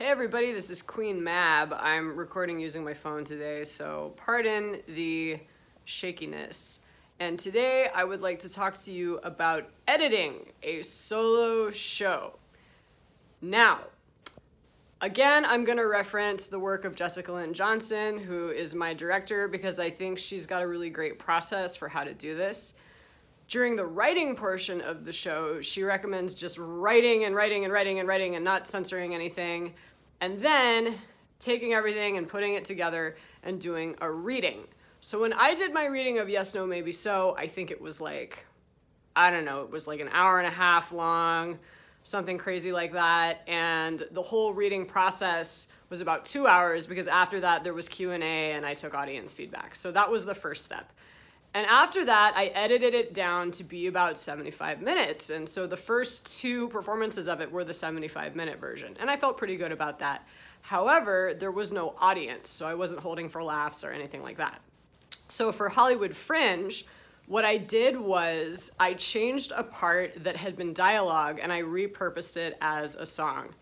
Hey everybody, this is Queen Mab. I'm recording using my phone today, so pardon the shakiness. And today I would like to talk to you about editing a solo show. Now, again, I'm to reference the work of Jessica Lynn Johnson, who is my director, because I think she's got a really great process for how to do this. During the writing portion of the show, she recommends just writing and writing and writing and writing and not censoring anything, and then taking everything and putting it together and doing a reading. So when I did my reading of Yes, No, Maybe So, I think it was like, I don't know, it was like an hour and a half long, something crazy like that, and the whole reading process was about two hours because after that there was Q&A and I took audience feedback. So that was the first step. And after that, I edited it down to be about 75 minutes. And so the first two performances of it were the 75 minute version. And I felt pretty good about that. However, there was no audience, so I wasn't holding for laughs or anything like that. So for Hollywood Fringe, what I did was I changed a part that had been dialogue and I repurposed it as a song.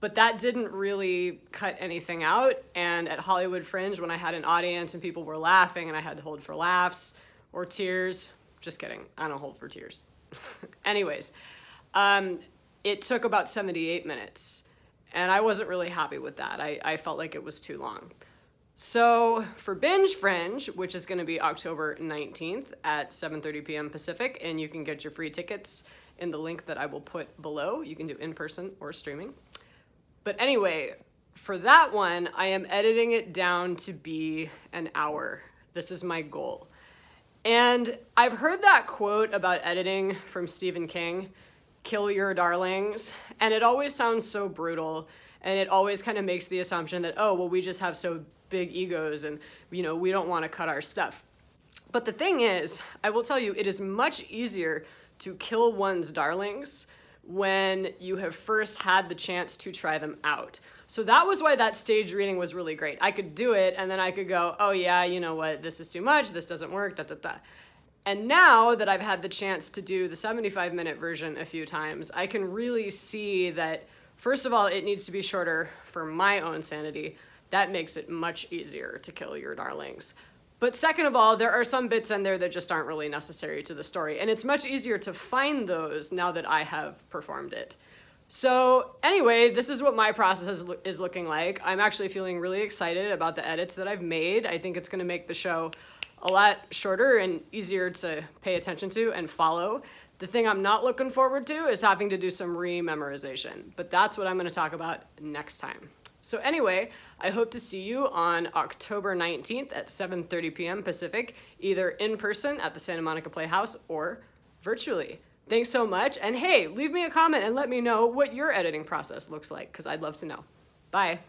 But that didn't really cut anything out. And at Hollywood Fringe, when I had an audience and people were laughing and I had to hold for laughs or tears, just kidding, I don't hold for tears. Anyways, um, it took about 78 minutes. And I wasn't really happy with that. I, I felt like it was too long. So for Binge Fringe, which is going to be October 19th at 7:30 p.m. Pacific, and you can get your free tickets in the link that I will put below. You can do in person or streaming. But anyway, for that one, I am editing it down to be an hour. This is my goal. And I've heard that quote about editing from Stephen King, kill your darlings, and it always sounds so brutal and it always kind of makes the assumption that oh, well we just have so big egos and you know, we don't want to cut our stuff. But the thing is, I will tell you it is much easier to kill one's darlings when you have first had the chance to try them out. So that was why that stage reading was really great. I could do it and then I could go, oh yeah, you know what, this is too much, this doesn't work, da da da. And now that I've had the chance to do the 75 minute version a few times, I can really see that, first of all, it needs to be shorter for my own sanity. That makes it much easier to kill your darlings. But second of all, there are some bits in there that just aren't really necessary to the story. And it's much easier to find those now that I have performed it. So anyway, this is what my process is, looking like. I'm actually feeling really excited about the edits that I've made. I think it's gonna make the show a lot shorter and easier to pay attention to and follow. The thing I'm not looking forward to is having to do some re-memorization, but that's what I'm gonna talk about next time. So anyway, I hope to see you on October 19th at 7.30 p.m. Pacific, either in person at the Santa Monica Playhouse or virtually. Thanks so much, and hey, leave me a comment and let me know what your editing process looks like, because I'd love to know. Bye.